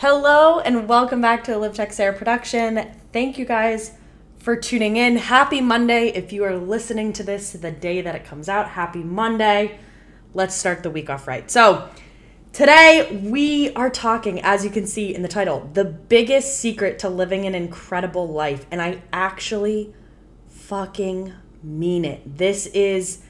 Hello and welcome back to Liv Teixeira production. Thank you guys for tuning in. Happy Monday. If you are listening to this the day that it comes out, happy Monday. Let's start the week off right. So, today we are talking, as you can see in the title, the biggest secret to living an incredible life. And I actually fucking mean it. This is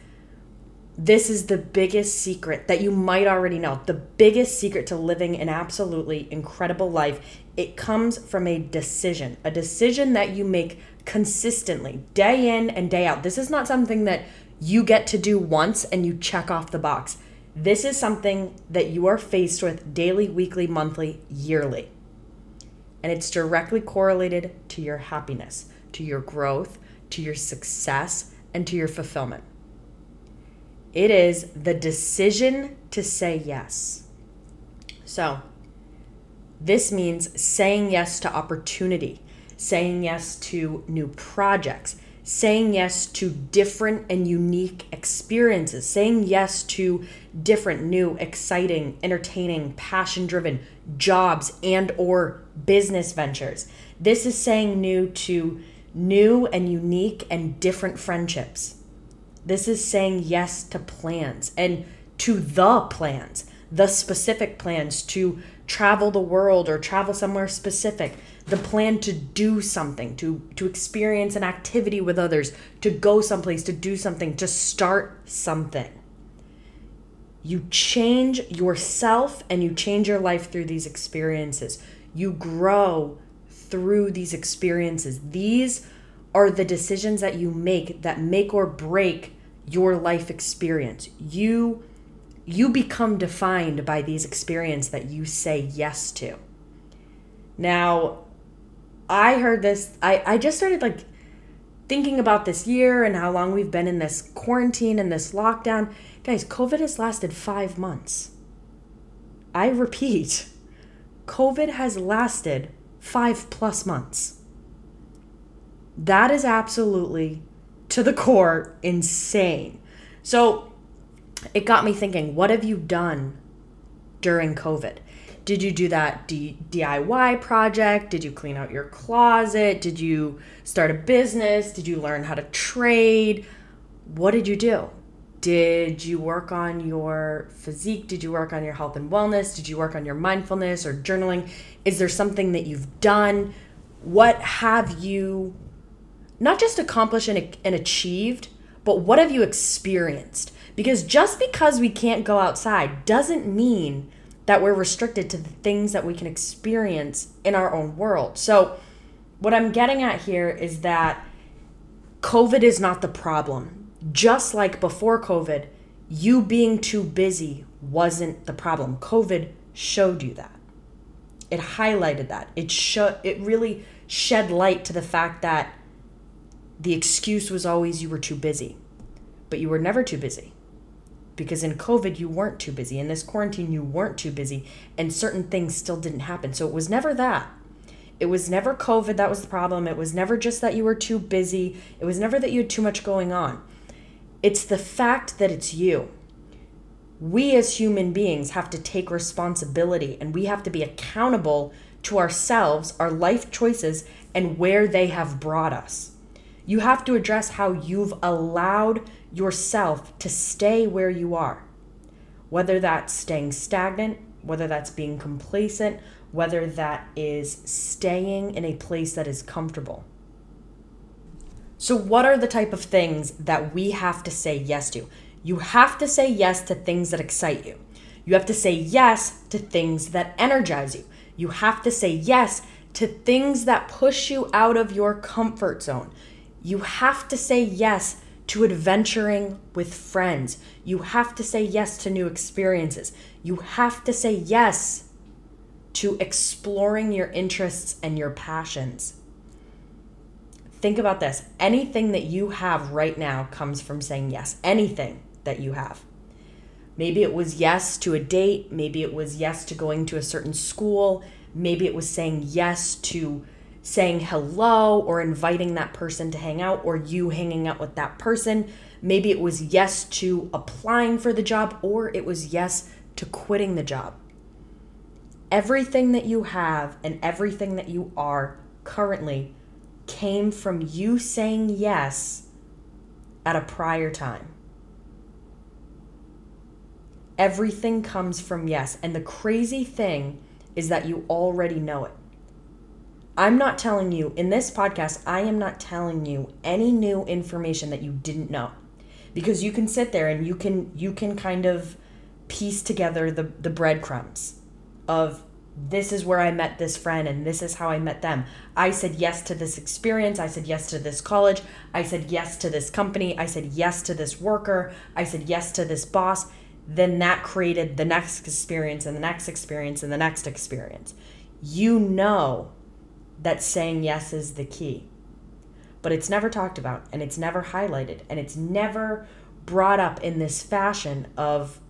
this is the biggest secret that you might already know. The biggest secret to living an absolutely incredible life. It comes from a decision, a decision that you make consistently, day in and day out. This is not something that you get to do once and you check off the box. This is something that you are faced with daily, weekly, monthly, yearly. And it's directly correlated to your happiness, to your growth, to your success, and to your fulfillment. It is the decision to say yes. So, this means saying yes to opportunity, saying yes to new projects, saying yes to different and unique experiences, saying yes to different, new, exciting, entertaining, passion-driven jobs and or business ventures. This is saying new to new and unique and different friendships this is saying yes to plans and to the plans, the specific plans to travel the world or travel somewhere specific, the plan to do something, to to experience an activity with others, to go someplace, to do something, to start something. You change yourself and you change your life through these experiences. You grow through these experiences. These are the decisions that you make that make or break your life experience. You you become defined by these experiences that you say yes to. Now, I heard this I I just started like thinking about this year and how long we've been in this quarantine and this lockdown. Guys, COVID has lasted 5 months. I repeat, COVID has lasted 5 plus months. That is absolutely to the core insane. So it got me thinking what have you done during COVID? Did you do that D- DIY project? Did you clean out your closet? Did you start a business? Did you learn how to trade? What did you do? Did you work on your physique? Did you work on your health and wellness? Did you work on your mindfulness or journaling? Is there something that you've done? What have you not just accomplished and, and achieved, but what have you experienced? Because just because we can't go outside doesn't mean that we're restricted to the things that we can experience in our own world. So, what I'm getting at here is that COVID is not the problem. Just like before COVID, you being too busy wasn't the problem. COVID showed you that. It highlighted that. It showed it really shed light to the fact that the excuse was always you were too busy. But you were never too busy. Because in COVID, you weren't too busy. In this quarantine, you weren't too busy. And certain things still didn't happen. So it was never that. It was never COVID that was the problem. It was never just that you were too busy. It was never that you had too much going on. It's the fact that it's you. We as human beings have to take responsibility and we have to be accountable to ourselves, our life choices, and where they have brought us. You have to address how you've allowed yourself to stay where you are. Whether that's staying stagnant, whether that's being complacent, whether that is staying in a place that is comfortable. So, what are the type of things that we have to say yes to? You have to say yes to things that excite you. You have to say yes to things that energize you. You have to say yes to things that push you out of your comfort zone. You have to say yes to adventuring with friends. You have to say yes to new experiences. You have to say yes to exploring your interests and your passions. Think about this anything that you have right now comes from saying yes. Anything that you have. Maybe it was yes to a date. Maybe it was yes to going to a certain school. Maybe it was saying yes to saying hello or inviting that person to hang out or you hanging out with that person. Maybe it was yes to applying for the job or it was yes to quitting the job. Everything that you have and everything that you are currently came from you saying yes at a prior time. Everything comes from yes. And the crazy thing is that you already know it. I'm not telling you, in this podcast, I am not telling you any new information that you didn't know. Because you can sit there and you can you can kind of piece together the, the breadcrumbs of this is where I met this friend and this is how I met them. I said yes to this experience. I said yes to this college. I said yes to this company. I said yes to this worker. I said yes to this boss. Then that created the next experience and the next experience and the next experience. You know that saying yes is the key. But it's never talked about and it's never highlighted and it's never brought up in this fashion of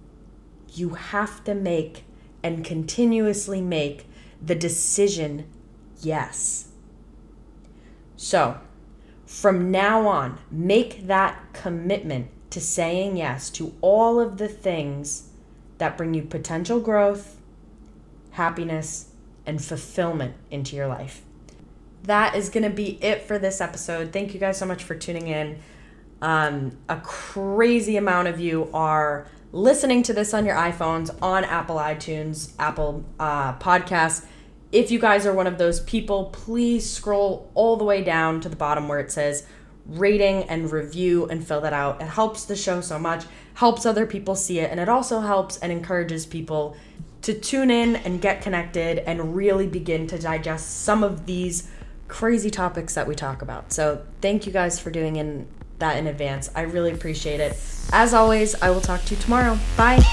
you have to make and continuously make the decision yes. So, from now on, make that commitment to saying yes to all of the things that bring you potential growth, happiness, and fulfillment into your life. That is going to be it for this episode. Thank you guys so much for tuning in. Um, a crazy amount of you are listening to this on your iPhones, on Apple iTunes, Apple uh, Podcasts. If you guys are one of those people, please scroll all the way down to the bottom where it says rating and review and fill that out. It helps the show so much, helps other people see it, and it also helps and encourages people to tune in and get connected and really begin to digest some of these crazy topics that we talk about. So, thank you guys for doing in that in advance. I really appreciate it. As always, I will talk to you tomorrow. Bye.